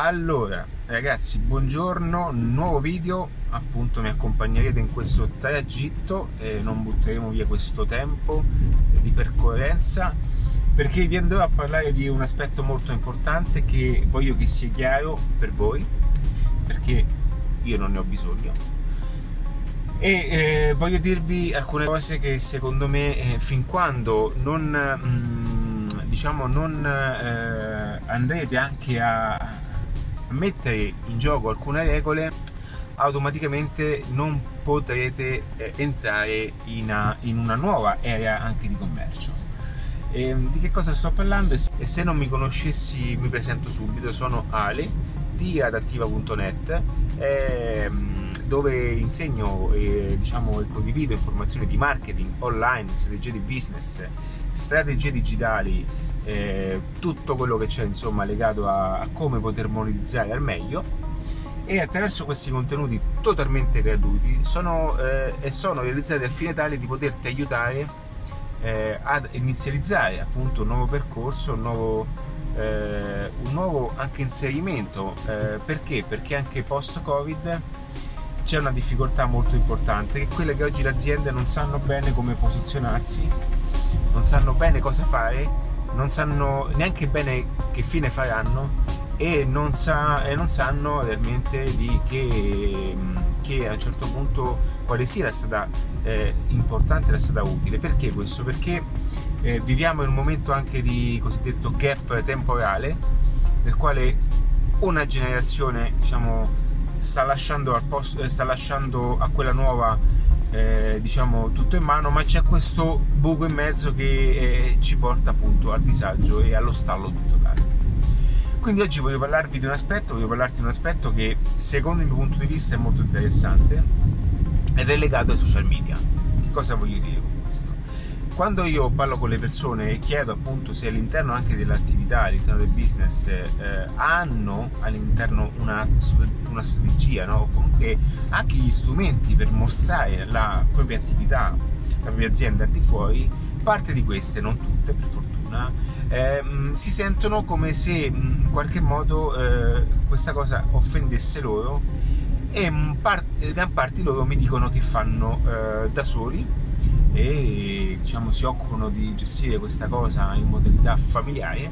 Allora, ragazzi, buongiorno, nuovo video, appunto mi accompagnerete in questo tragitto e non butteremo via questo tempo di percorrenza perché vi andrò a parlare di un aspetto molto importante che voglio che sia chiaro per voi, perché io non ne ho bisogno. E eh, voglio dirvi alcune cose che secondo me eh, fin quando non, mm, diciamo, non eh, andrete anche a mettere in gioco alcune regole, automaticamente non potrete eh, entrare in una, in una, nuova area anche di commercio. E, ehm, di che cosa sto parlando? E se non mi conoscessi mi presento subito, sono Ale di adattiva.net ehm, dove insegno e, diciamo, e condivido informazioni di marketing online, strategie di business, strategie digitali eh, tutto quello che c'è insomma legato a, a come poter monetizzare al meglio e attraverso questi contenuti totalmente gratuiti sono, eh, e sono realizzati al fine tale di poterti aiutare eh, ad inizializzare appunto un nuovo percorso, un nuovo, eh, un nuovo anche inserimento. Eh, perché? Perché anche post-Covid c'è una difficoltà molto importante, che è quella che oggi le aziende non sanno bene come posizionarsi, non sanno bene cosa fare non sanno neanche bene che fine faranno e non, sa, e non sanno realmente di che, che, a un certo punto quale sia la strada eh, importante, la strada utile. Perché questo? Perché eh, viviamo in un momento anche di cosiddetto gap temporale, nel quale una generazione diciamo, sta, lasciando posto, eh, sta lasciando a quella nuova eh, diciamo tutto in mano, ma c'è questo buco in mezzo che eh, ci porta appunto al disagio e allo stallo totale. Quindi oggi voglio parlarvi di un aspetto, voglio parlarti di un aspetto che secondo il mio punto di vista è molto interessante ed è legato ai social media. Che cosa voglio dire? Quando io parlo con le persone e chiedo appunto se all'interno anche dell'attività, all'interno del business, eh, hanno all'interno una, una strategia, no? o comunque anche gli strumenti per mostrare la propria attività, la propria azienda al di fuori, parte di queste, non tutte per fortuna, ehm, si sentono come se in qualche modo eh, questa cosa offendesse loro e gran parte loro mi dicono che fanno eh, da soli e diciamo, si occupano di gestire questa cosa in modalità familiare,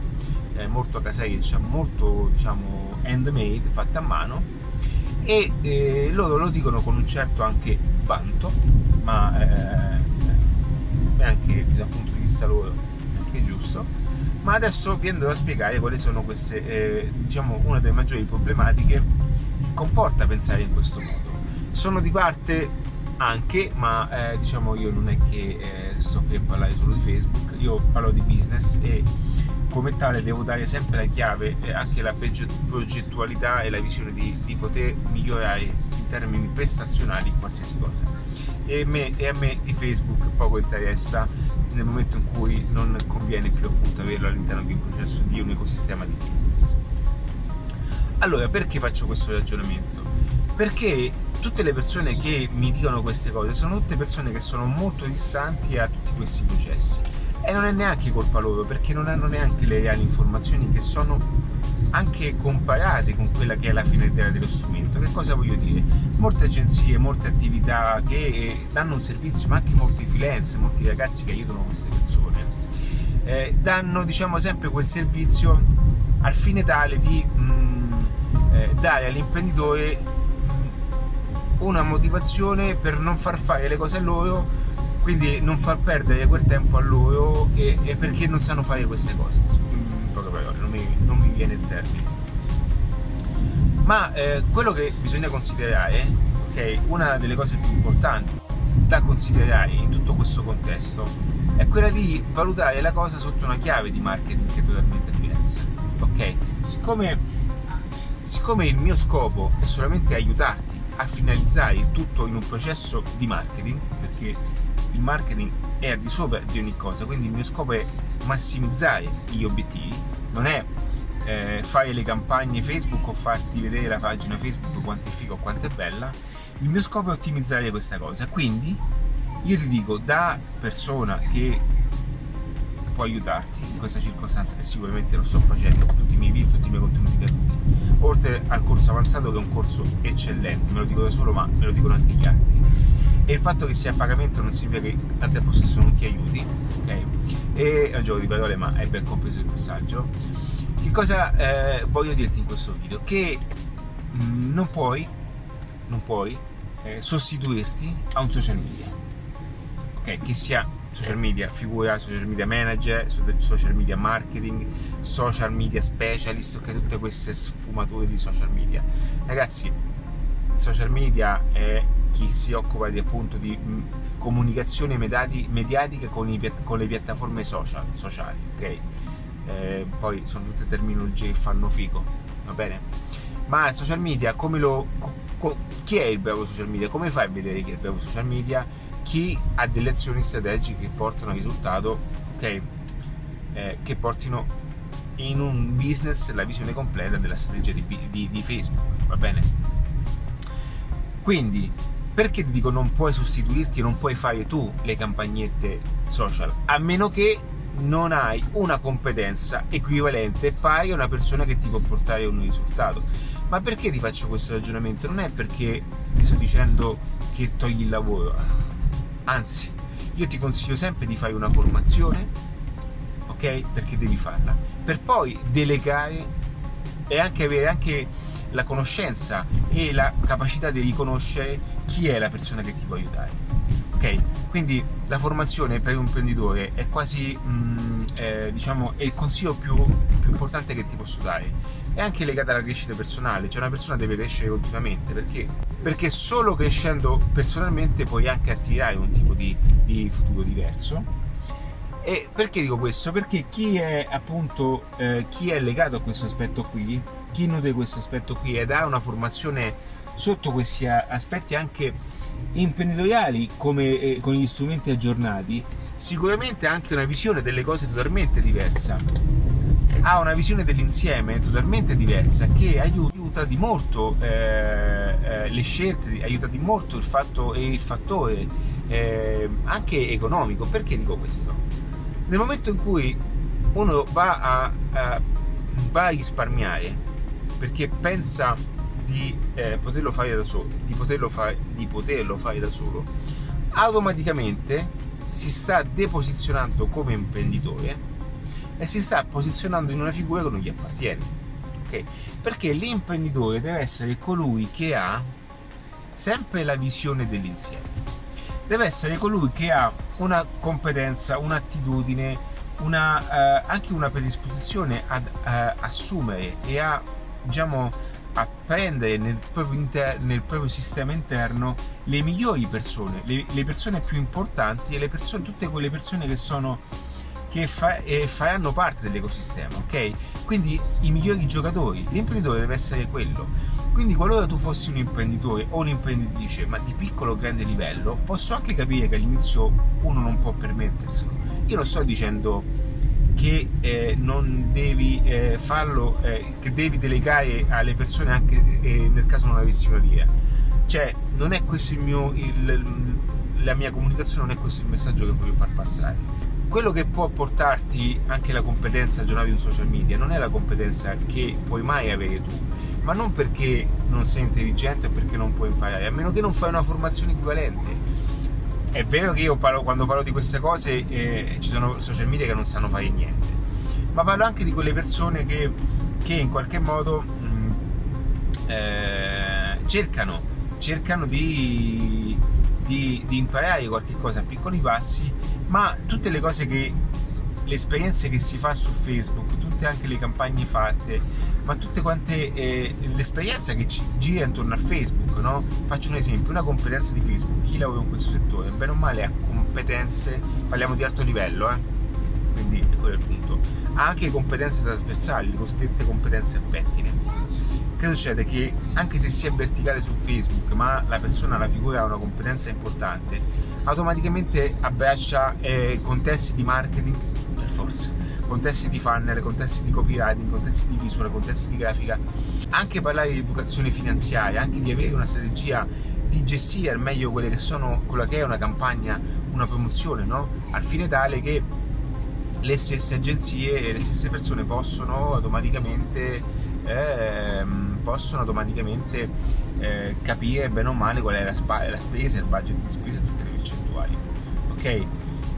eh, molto casereccia, molto diciamo, handmade, fatta a mano e eh, loro lo dicono con un certo anche vanto, ma eh, anche dal punto di vista loro anche giusto. Ma adesso vi andrò a spiegare quali sono queste, eh, diciamo, una delle maggiori problematiche che comporta pensare in questo modo. Sono di parte anche, ma eh, diciamo io non è che eh, sto qui a parlare solo di Facebook, io parlo di business e come tale devo dare sempre la chiave e anche la progettualità e la visione di, di, poter migliorare in termini prestazionali qualsiasi cosa. E, me, e, a me di Facebook poco interessa nel momento in cui non conviene più appunto averlo all'interno di un processo di un ecosistema di business. Allora, perché faccio questo ragionamento? Perché tutte le persone che mi dicono queste cose sono tutte persone che sono molto distanti a tutti questi processi e non è neanche colpa loro perché non hanno neanche le reali informazioni che sono anche comparate con quella che è la finalità dello strumento. Che cosa voglio dire? Molte agenzie, molte attività che danno un servizio, ma anche molti freelance, molti ragazzi che aiutano queste persone, eh, danno diciamo sempre quel servizio al fine tale di mh, mm, eh, dare all'imprenditore una motivazione per non far fare le cose a loro, quindi non far perdere quel tempo a loro e, e perché non sanno fare queste cose. In poche parole, non mi, non mi viene il termine. Ma eh, quello che bisogna considerare, ok, una delle cose più importanti da considerare in tutto questo contesto è quella di valutare la cosa sotto una chiave di marketing che è totalmente diversa. Ok? Siccome, siccome il mio scopo è solamente aiutarti a finalizzare il tutto in un processo di marketing, perché il marketing è al di sopra di ogni cosa, quindi il mio scopo è massimizzare gli obiettivi, non è eh, fare le campagne Facebook o farti vedere la pagina Facebook quanto è figo o quanto è bella, il mio scopo è ottimizzare questa cosa, quindi io ti dico da persona che può aiutarti in questa circostanza e sicuramente lo sto facendo con tutti i miei video, tutti i miei contenuti gratuiti oltre al corso avanzato che è un corso eccellente, me lo dico da solo ma me lo dicono anche gli altri. E il fatto che sia a pagamento non significa che al tempo stesso non ti aiuti, ok? E è un gioco di parole ma è ben compreso il messaggio. Che cosa eh, voglio dirti in questo video? Che mh, mm, non puoi, non puoi eh, sostituirti a un social media, ok? Che sia social media figura, social media manager, social media marketing, social media specialist, ok? Tutte queste sfumature di social media. Ragazzi, social media è chi si occupa di, appunto di mm, comunicazione mediatica con, i, con le piattaforme social, sociali, ok? Eh, poi sono tutte terminologie che fanno figo, va bene? Ma social media, come lo, co, chi è il bravo social media? Come fai a vedere chi è il bravo social media? Chi ha delle azioni strategiche che portano a risultato, ok? Eh, che portino in un business la visione completa della strategia di, di, di Facebook, va bene? Quindi perché ti dico non puoi sostituirti, non puoi fare tu le campagnette social, a meno che non hai una competenza equivalente pari a una persona che ti può portare un risultato. Ma perché ti faccio questo ragionamento? Non è perché ti sto dicendo che togli il lavoro, anzi, io ti consiglio sempre di fare una formazione, ok? Perché devi farla, per poi delegare e anche avere anche la conoscenza e la capacità di riconoscere chi è la persona che ti può aiutare. Ok? Quindi la formazione per un imprenditore è quasi mm, eh, diciamo è il consiglio più, più, importante che ti posso dare. È anche legata alla crescita personale, cioè una persona deve crescere continuamente perché, perché solo crescendo personalmente puoi anche attirare un tipo di, di futuro diverso. E perché dico questo? Perché chi è appunto eh, chi è legato a questo aspetto qui chi nutre questo aspetto qui ed ha una formazione sotto questi aspetti anche imprenditoriali come eh, con gli strumenti aggiornati, sicuramente ha anche una visione delle cose totalmente diversa. Ha una visione dell'insieme totalmente diversa che aiuta di molto eh, eh, le scelte, aiuta molto il fatto e il fattore eh, anche economico. Perché dico questo? Nel momento in cui uno va a, a, va a risparmiare, perché pensa di eh, poterlo fare da solo, di poterlo, fare, di poterlo fare da solo, automaticamente si sta deposizionando come imprenditore e si sta posizionando in una figura che non gli appartiene. Okay? Perché l'imprenditore deve essere colui che ha sempre la visione dell'insieme. Deve essere colui che ha una competenza, un'attitudine, una, eh, anche una predisposizione ad eh, assumere e a diciamo, a prendere nel proprio, inter- nel proprio, sistema interno le migliori persone, le, le persone più importanti e persone, tutte quelle persone che sono che fa- eh, faranno parte dell'ecosistema, ok? Quindi i migliori giocatori, l'imprenditore deve essere quello. Quindi qualora tu fossi un imprenditore o un'imprenditrice, ma di piccolo o grande livello, posso anche capire che all'inizio uno non può permetterselo. Io non sto dicendo che eh, non devi eh, farlo, eh, che devi delegare alle persone anche eh, nel caso non avessi una linea. Cioè, non è questo il mio, il, la mia comunicazione, non è questo il messaggio che voglio far passare. Quello che può portarti anche la competenza aggiornata in social media non è la competenza che puoi mai avere tu, ma non perché non sei intelligente o perché non puoi imparare, a meno che non fai una formazione equivalente. È vero che io parlo, quando parlo di queste cose eh, ci sono social media che non sanno fare niente, ma parlo anche di quelle persone che, che in qualche modo mh, mm, eh, cercano, cercano di, di, di imparare qualche cosa a piccoli passi, ma tutte le cose che le esperienze che si fa su Facebook, tutte anche le campagne fatte, ma tutte quante eh, l'esperienza che ci gira intorno a Facebook, no? Faccio un esempio, una competenza di Facebook, chi lavora in questo settore, bene o male ha competenze, parliamo di alto livello, eh? quindi quello è il punto, ha anche competenze trasversali, le cosiddette competenze a pettine. Che succede? Che anche se si è verticale su Facebook, ma la persona, la figura ha una competenza importante, automaticamente abbraccia eh, contesti di marketing per forza contesti di funnel, contesti di copywriting, contesti di visual, contesti di grafica, anche parlare di educazione finanziaria, anche di avere una strategia di gestire al meglio quelle che sono, quella che è una campagna, una promozione, no? al fine tale che le stesse agenzie e le stesse persone possono automaticamente ehm, possono automaticamente eh, capire bene o male qual è la, spa- la spesa, il budget di spesa, tutte le percentuali. Ok?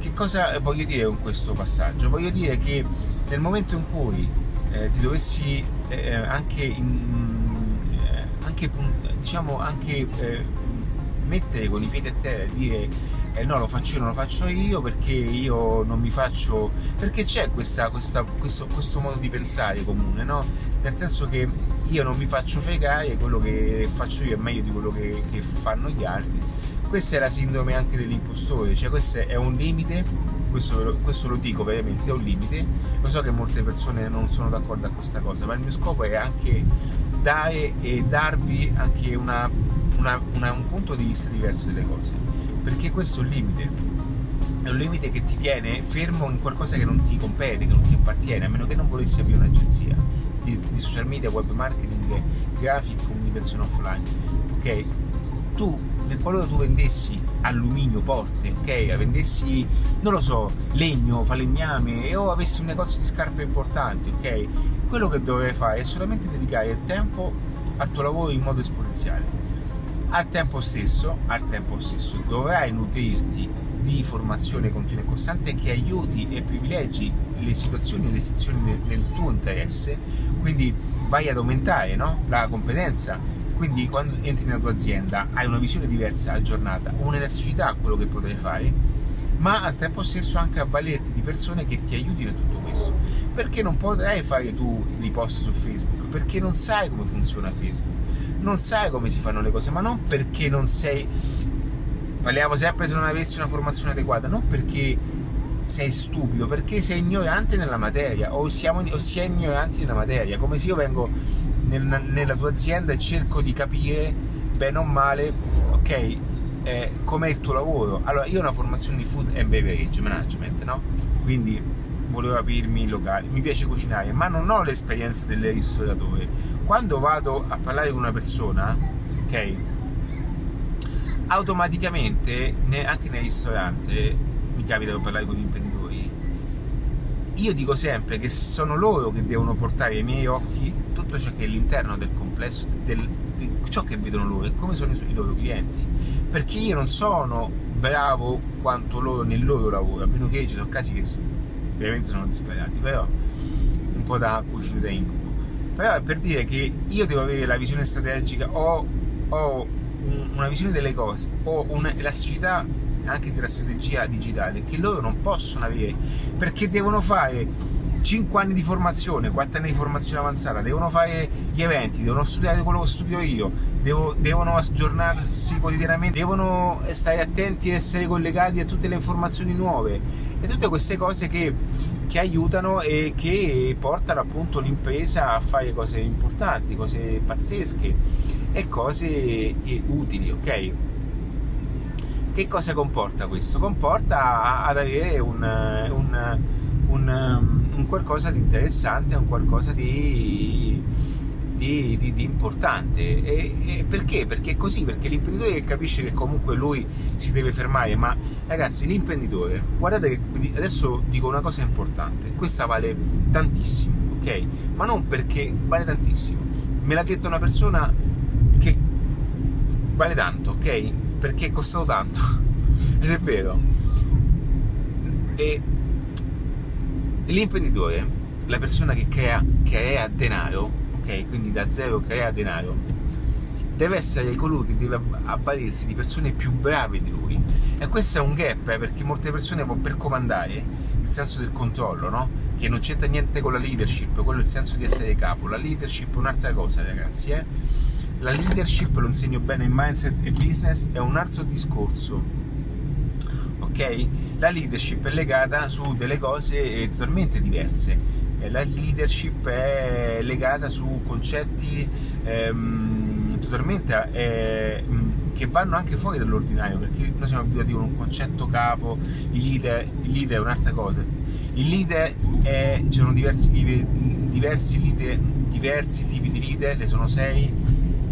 Che cosa voglio dire con questo passaggio? Voglio dire che nel momento in cui eh, ti dovessi eh, anche, in, eh, anche, diciamo, anche eh, mettere con i piedi a terra e dire eh, no lo faccio io, non lo faccio io perché io non mi faccio perché c'è questa, questa, questo, questo, modo di pensare comune no? Nel senso che io non mi faccio fregare quello che faccio io è meglio di quello che, che fanno gli altri. Questa è la sindrome anche dell'impostore cioè questo è un limite questo, questo, lo dico veramente, è un limite. Lo so che molte persone non sono d'accordo a questa cosa, ma il mio scopo è anche dare e darvi anche una, una, una, un punto di vista diverso delle cose, perché questo è un limite, è un limite che ti tiene fermo in qualcosa che non ti compete, che non ti appartiene, a meno che non volessi aprire un'agenzia di, di social media, web marketing, grafica, comunicazione offline. Ok? Tu, nel qualora tu vendessi alluminio, porte, ok? Vendessi, non lo so, legno, falegname o avessi un negozio di scarpe importanti, ok? Quello che dovrei fare è solamente dedicare tempo al tuo lavoro in modo esponenziale. Al tempo stesso, al tempo stesso dovrai nutrirti di formazione continua e costante che aiuti e privilegi le situazioni e le sezioni nel, nel tuo interesse, quindi vai ad aumentare no? la competenza quindi quando entri nella tua azienda hai una visione diversa aggiornata, un'elasticità a quello che potrai fare, ma al tempo stesso anche avvalerti di persone che ti aiutino in tutto questo. Perché non potrai fare tu i post su Facebook? Perché non sai come funziona Facebook, non sai come si fanno le cose, ma non perché non sei. Parliamo sempre se non avessi una formazione adeguata, non perché sei stupido, perché sei ignorante nella materia o, siamo, o si è ignoranti nella materia, come se io vengo nel, nella tua azienda e cerco di capire bene o male, ok, eh, com'è il tuo lavoro. Allora, io ho una formazione di food and beverage management, no? Quindi volevo aprirmi i locali, mi piace cucinare, ma non ho l'esperienza del ristoratore. Quando vado a parlare con una persona, ok, automaticamente anche nel ristorante mi capita di parlare con gli imprenditori io dico sempre che sono loro che devono portare ai miei occhi tutto ciò che è all'interno del complesso, del, di ciò che vedono loro e come sono i loro clienti. Perché io non sono bravo quanto loro nel loro lavoro, a meno che ci sono casi che veramente sono disperati, però un po' da cucina da incubo. Però è per dire che io devo avere la visione strategica, ho, ho una visione delle cose, ho un'elasticità anche della strategia digitale che loro non possono avere perché devono fare 5 anni di formazione, 4 anni di formazione avanzata, devono fare gli eventi, devono studiare quello che studio io, devo, devono aggiornarsi quotidianamente, devono stare attenti e essere collegati a tutte le informazioni nuove e tutte queste cose che, che aiutano e che portano appunto l'impresa a fare cose importanti, cose pazzesche e cose utili, ok? Che cosa comporta questo? Comporta ad avere un, un, un, un qualcosa di interessante, un qualcosa di, di, di, di importante. E, e perché? Perché è così, perché l'imprenditore capisce che comunque lui si deve fermare, ma ragazzi, l'imprenditore, guardate che adesso dico una cosa importante, questa vale tantissimo, ok? Ma non perché vale tantissimo. Me l'ha detto una persona vale tanto, ok? perché è costato tanto ed è vero e l'imprenditore la persona che crea, crea denaro ok quindi da zero crea denaro deve essere colui che deve avvalersi di persone più brave di lui e questo è un gap eh, perché molte persone per comandare il senso del controllo no? che non c'entra niente con la leadership quello è il senso di essere capo la leadership è un'altra cosa ragazzi eh? La leadership, lo insegno bene in mindset e business, è un altro discorso. Ok? La leadership è legata su delle cose totalmente diverse. La leadership è legata su concetti ehm, totalmente eh, che vanno anche fuori dall'ordinario, perché noi siamo abituati con un concetto capo, il leader, il leader è un'altra cosa. Il leader è, ci sono diversi, diversi, leader, diversi tipi di leader, ne sono sei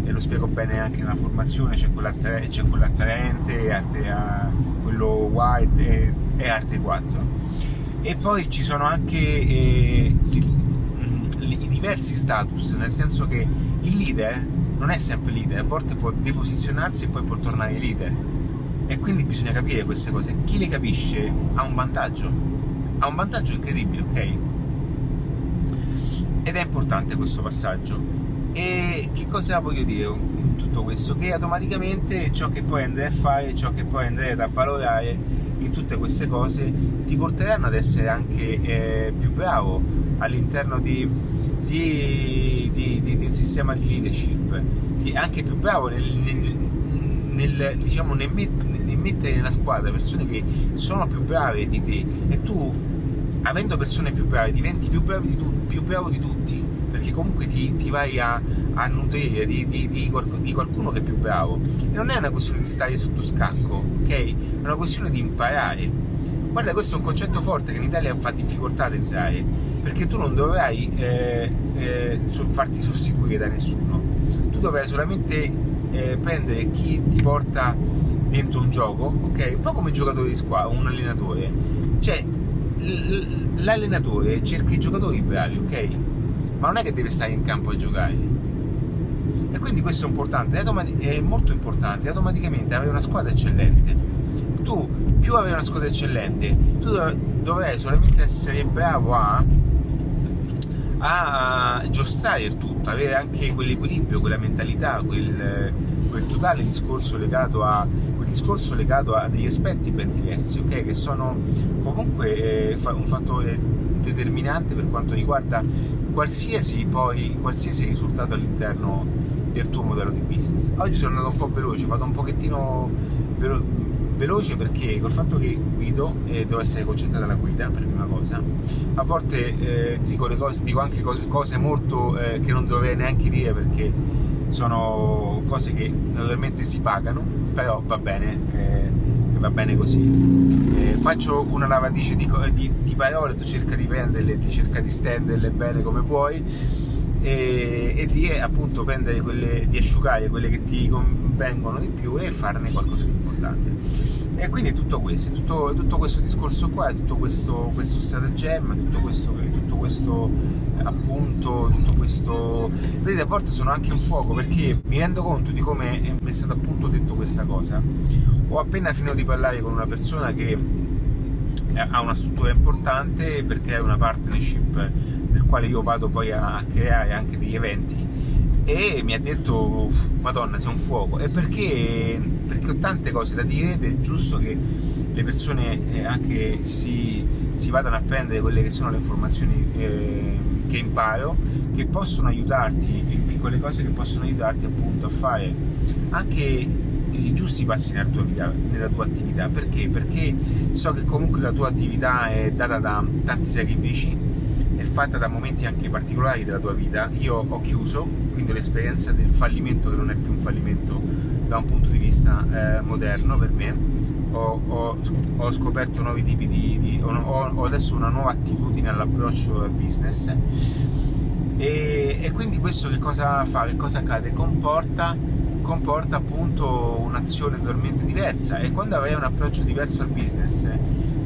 e lo spiego bene anche nella formazione, c'è quello, c'è quello attraente, arte, quello wide e, e, arte 4. E poi ci sono anche eh, i, i, diversi status, nel senso che il leader non è sempre leader, a volte può deposizionarsi e poi può tornare leader. E quindi bisogna capire queste cose. Chi le capisce ha un vantaggio, ha un vantaggio incredibile, ok? Ed è importante questo passaggio. E che cosa voglio dire con tutto questo? Che automaticamente ciò che poi andrai a fare, ciò che poi andrai ad avvalorare in tutte queste cose ti porteranno ad essere anche eh, più bravo all'interno di, di, di, di, un sistema di leadership, anche più bravo nel, nel, nel, diciamo, nel, mettere nella squadra persone che sono più brave di te. E tu avendo persone più brave diventi più bravo di, tu, più bravo di tutti comunque ti, ti vai a, a nutrire di, di, di, di, qualcuno che è più bravo e non è una questione di stare sotto scacco ok? è una questione di imparare guarda questo è un concetto forte che in Italia fa difficoltà ad entrare perché tu non dovrai eh, eh, farti sostituire da nessuno tu dovrai solamente eh, prendere chi ti porta dentro un gioco ok? un po' come giocatore di squadra un allenatore cioè l'allenatore cerca i giocatori bravi ok? Ma non è che deve stare in campo a giocare. E quindi questo è importante, è molto importante, automaticamente avere una squadra eccellente. Tu più avere una squadra eccellente, tu dovrai solamente essere bravo a, a giostrare il tutto, avere anche quell'equilibrio, quella mentalità, quel, quel totale discorso legato a discorso legato a degli aspetti ben diversi, ok? Che sono comunque eh, un fattore determinante per quanto riguarda qualsiasi, poi, qualsiasi risultato all'interno del tuo modello di business. Oggi sono andato un po' veloce, vado un pochettino velo- veloce perché col fatto che guido e devo essere concentrato alla guida per prima cosa, a volte eh, dico, cose, dico, anche cose, cose molto eh, che non dovrei neanche dire perché sono cose che naturalmente si pagano, però va bene. Eh, va bene così. Eh, faccio una lavatrice di, di, di, parole, tu cerca di prenderle, ti cerca di stenderle bene come puoi e, e di appunto prendere quelle, di asciugare quelle che ti convengono di più e farne qualcosa di importante. E quindi è tutto questo, tutto, tutto questo discorso qua, tutto questo, questo stratagemma, tutto questo, tutto questo appunto, tutto questo... Vedete, a volte sono anche un fuoco perché mi rendo conto di come mi è stato appunto detto questa cosa. Ho appena finito di parlare con una persona che ha una struttura importante perché è una partnership nel quale io vado poi a creare anche degli eventi. E mi ha detto madonna sei un fuoco. E perché, perché ho tante cose da dire ed è giusto che le persone eh, anche si, si, vadano a prendere quelle che sono le informazioni eh, che imparo che possono aiutarti piccole cose che possono aiutarti appunto a fare anche i giusti passi nella tua, vita, nella tua attività perché? perché so che comunque la tua attività è data da tanti sacrifici è fatta da momenti anche particolari della tua vita. Io ho chiuso, quindi l'esperienza del fallimento, che non è più un fallimento da un punto di vista eh, moderno per me, ho, ho, ho, scoperto nuovi tipi di... di ho, ho, adesso una nuova attitudine all'approccio al business e, e, quindi questo che cosa fa? Che cosa accade? Comporta, comporta appunto un'azione totalmente diversa e quando avrai un approccio diverso al business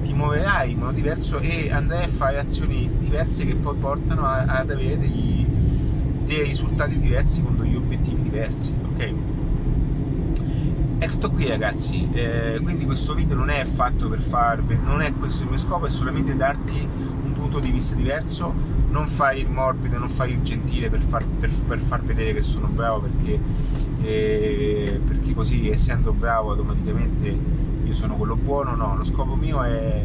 ti muoverai in modo diverso e andrai a fare azioni diverse che poi portano a, ad avere degli, dei risultati diversi con degli obiettivi diversi, ok? Tutto qui ragazzi, eh, quindi questo video non è fatto per farvi, non è questo il mio scopo, è solamente darti un punto di vista diverso, non fai il morbido, non fai il gentile per far, per, per far vedere che sono bravo perché, eh, perché così essendo bravo automaticamente io sono quello buono, no, lo scopo mio è,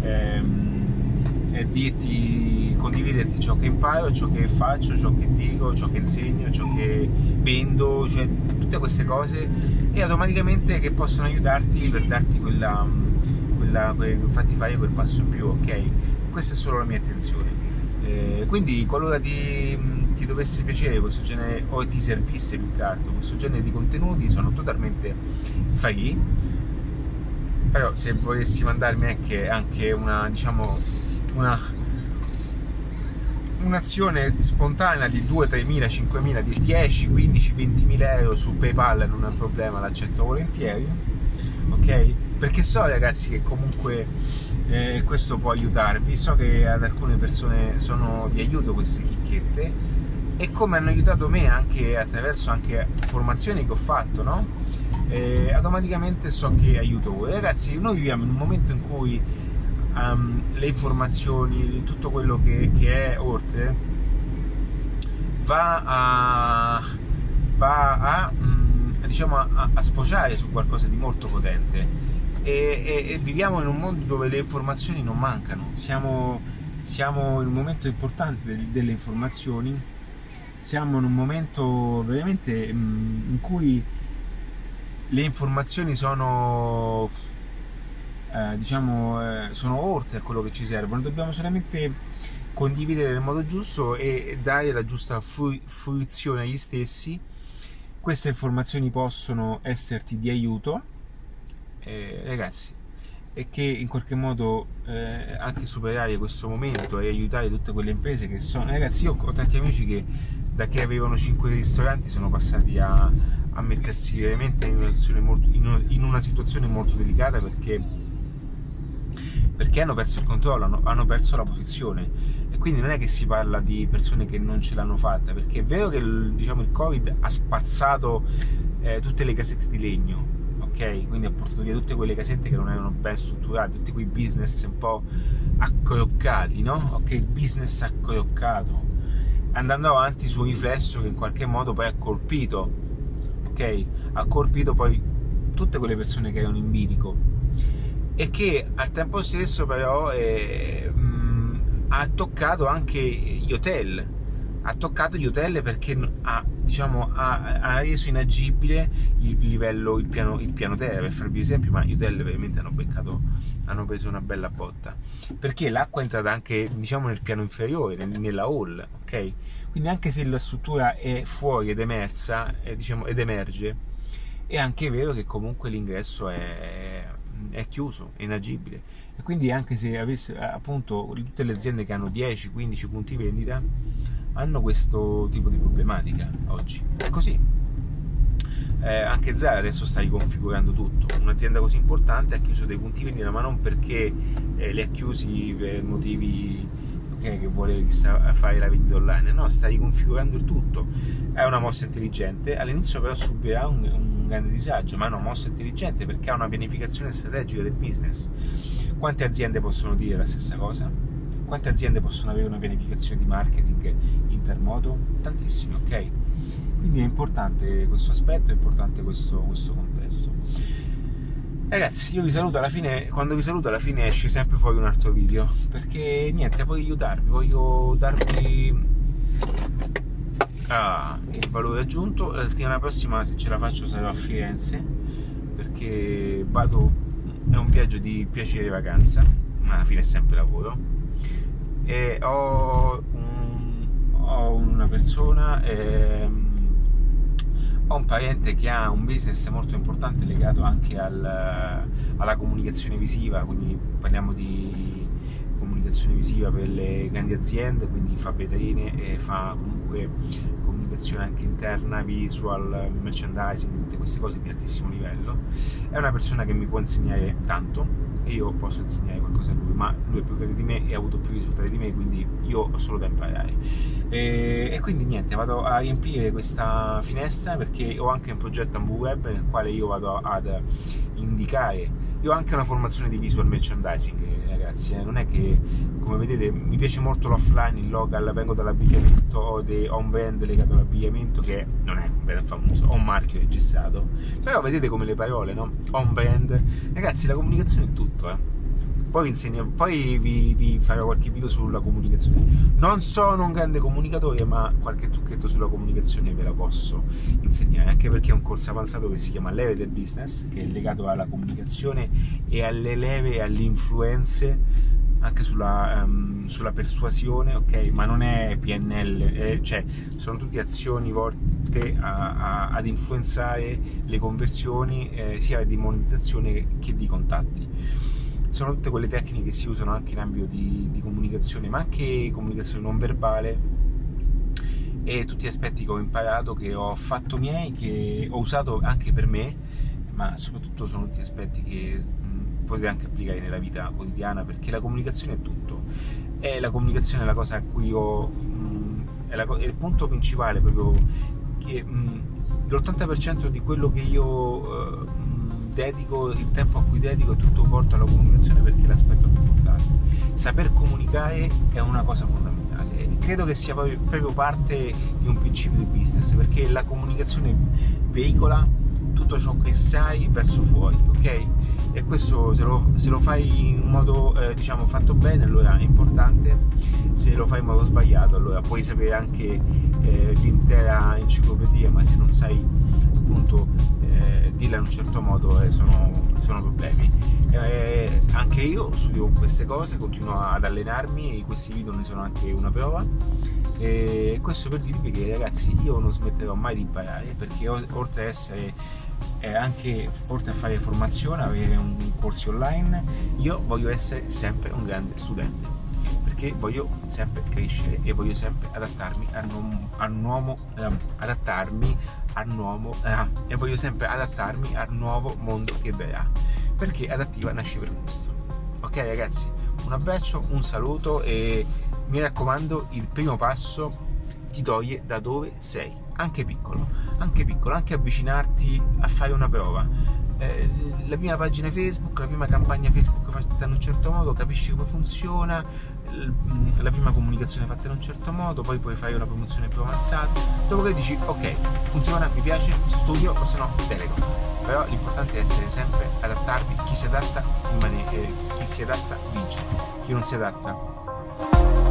è, è dirti, condividerti ciò che imparo, ciò che faccio, ciò che dico, ciò che insegno, ciò che vendo, cioè tutte queste cose e automaticamente che possono aiutarti per darti quella, quella farti fare quel passo in più, ok? Questa è solo la mia intenzione. Eh, quindi qualora ti, ti, dovesse piacere questo genere o ti servisse più che altro questo genere di contenuti sono totalmente free però se volessi mandarmi anche, anche una diciamo una un'azione spontanea di 2, 3 mila, 5 mila, di 10, 15, 20 mila euro su PayPal non è un problema, l'accetto volentieri, ok? Perché so ragazzi che comunque eh, questo può aiutarvi. So che ad alcune persone sono di aiuto queste chicchette e come hanno aiutato me anche attraverso anche formazioni che ho fatto, no? Eh, automaticamente so che aiuto voi. Ragazzi, noi viviamo in un momento in cui um, le informazioni, tutto quello che, che è Orte va a, va a, mm, diciamo a, a, sfociare su qualcosa di molto potente. E, e, e, viviamo in un mondo dove le informazioni non mancano, siamo, siamo in un momento importante delle, delle informazioni, siamo in un momento veramente mm, in cui le informazioni sono eh, diciamo eh, sono oltre a quello che ci servono. Dobbiamo solamente condividere nel modo giusto e dare la giusta fruizione agli stessi. Queste informazioni possono esserti di aiuto eh, ragazzi e che in qualche modo eh, anche superare questo momento e aiutare tutte quelle imprese che sono. Ragazzi io ho tanti amici che da che avevano 5 ristoranti sono passati a, a mettersi veramente in una, molto, in una situazione molto delicata perché perché hanno perso il controllo, hanno, hanno, perso la posizione e quindi non è che si parla di persone che non ce l'hanno fatta, perché è vero che diciamo, il Covid ha spazzato eh, tutte le casette di legno, ok? Quindi ha portato via tutte quelle casette che non erano ben strutturate, tutti quei business un po' accroccati, no? Ok, il business accroccato, andando avanti su un riflesso che in qualche modo poi ha colpito, ok? Ha colpito poi tutte quelle persone che erano in bilico e che al tempo stesso però eh, mh, ha toccato anche gli hotel. Ha toccato gli hotel perché ha, diciamo, ha, ha reso inagibile il livello, il piano, il piano terra per farvi esempio ma gli hotel veramente hanno beccato hanno preso una bella botta. Perché l'acqua è entrata anche diciamo nel piano inferiore nella hall ok? Quindi anche se la struttura è fuori ed emersa eh, diciamo, ed emerge è anche vero che comunque l'ingresso è è chiuso, è inagibile. E quindi anche se avesse appunto tutte le aziende che hanno 10-15 punti vendita hanno questo tipo di problematica oggi. È così. Eh, anche Zara adesso sta riconfigurando tutto. Un'azienda così importante ha chiuso dei punti vendita, ma non perché eh, li ha chiusi per motivi okay, che vuole fare la vendita online, no, sta riconfigurando il tutto. È una mossa intelligente, all'inizio però subirà un, un grande disagio, ma è una mossa intelligente perché ha una pianificazione strategica del business. Quante aziende possono dire la stessa cosa? Quante aziende possono avere una pianificazione di marketing intermoto? Tantissime, ok? Quindi è importante questo aspetto, è importante questo, questo contesto. Ragazzi, io vi saluto alla fine, quando vi saluto alla fine esce sempre fuori un altro video, perché niente, voglio aiutarvi, voglio darvi ah, il valore aggiunto. La settimana prossima se ce la faccio sarò a Firenze perché vado è un viaggio di piacere e vacanza ma alla fine è sempre lavoro. E ho, un, ho una persona ehm, ho un parente che ha un business molto importante legato anche al, alla comunicazione visiva quindi parliamo di comunicazione visiva per le grandi aziende, quindi fa vetrine e fa comunque comunicazione anche interna, visual, merchandising, tutte queste cose di altissimo livello. È una persona che mi può insegnare tanto e io posso insegnare qualcosa a lui, ma lui è più grande di me e ha avuto più risultati di me, quindi io ho solo da imparare. E, e quindi niente, vado a riempire questa finestra perché ho anche un progetto Ambu Web nel quale io vado ad indicare io ho anche una formazione di visual merchandising, ragazzi. Eh. Non è che, come vedete, mi piace molto l'offline, il local, vengo dall'abbigliamento, ho, dei, ho un brand legato all'abbigliamento che non è un brand famoso, ho un marchio registrato. Però vedete come le parole, no? Ho un brand. Ragazzi, la comunicazione è tutto, eh poi, insegno, poi vi, vi, farò qualche video sulla comunicazione. Non sono un grande comunicatore, ma qualche trucchetto sulla comunicazione ve la posso insegnare, anche perché è un corso avanzato che si chiama Leve del Business, che è legato alla comunicazione e alle leve e alle influenze anche sulla, um, sulla persuasione, ok? Ma non è PNL, eh, cioè sono tutte azioni volte a, a, ad influenzare le conversioni eh, sia di monetizzazione che di contatti sono tutte quelle tecniche che si usano anche in ambito di, di comunicazione, ma anche comunicazione non verbale e tutti gli aspetti che ho imparato, che ho fatto miei, che ho usato anche per me, ma soprattutto sono tutti aspetti che potete anche applicare nella vita quotidiana perché la comunicazione è tutto. È la comunicazione la cosa a cui. Mh, è, la, è, il punto principale proprio che mh, l'80% di quello che io uh, dedico, il tempo a cui dedico è tutto porto alla comunicazione perché è l'aspetto più importante. Saper comunicare è una cosa fondamentale credo che sia proprio, parte di un principio di business perché la comunicazione veicola tutto ciò che sai verso fuori, ok? E questo se lo, se lo fai in modo eh, diciamo fatto bene allora è importante, se lo fai in modo sbagliato allora puoi sapere anche eh, l'intera enciclopedia ma se non sai appunto dirla in un certo modo eh, sono, sono, problemi. Eh, anche io studio queste cose, continuo ad allenarmi e questi video ne sono anche una prova. E questo per dirvi che ragazzi io non smetterò mai di imparare perché oltre ad essere eh, anche oltre a fare formazione, avere un corso online, io voglio essere sempre un grande studente perché voglio sempre crescere e voglio sempre adattarmi al, nuovo, al nuovo eh, adattarmi al nuovo eh, e voglio sempre adattarmi al nuovo mondo che verrà. Perché adattiva nasce per questo. Ok ragazzi un abbraccio un saluto e mi raccomando il primo passo ti toglie da dove sei. Anche piccolo anche piccolo anche avvicinarti a fare una prova eh, la prima pagina Facebook, la prima campagna Facebook fatta in un certo modo, capisci come funziona, la prima comunicazione fatta in un certo modo, poi puoi fare una promozione più avanzata, dopo che dici ok, funziona, mi piace, studio o se no delego. Però l'importante è essere sempre adattarvi, chi si adatta rimane, eh, chi si adatta vince, chi non si adatta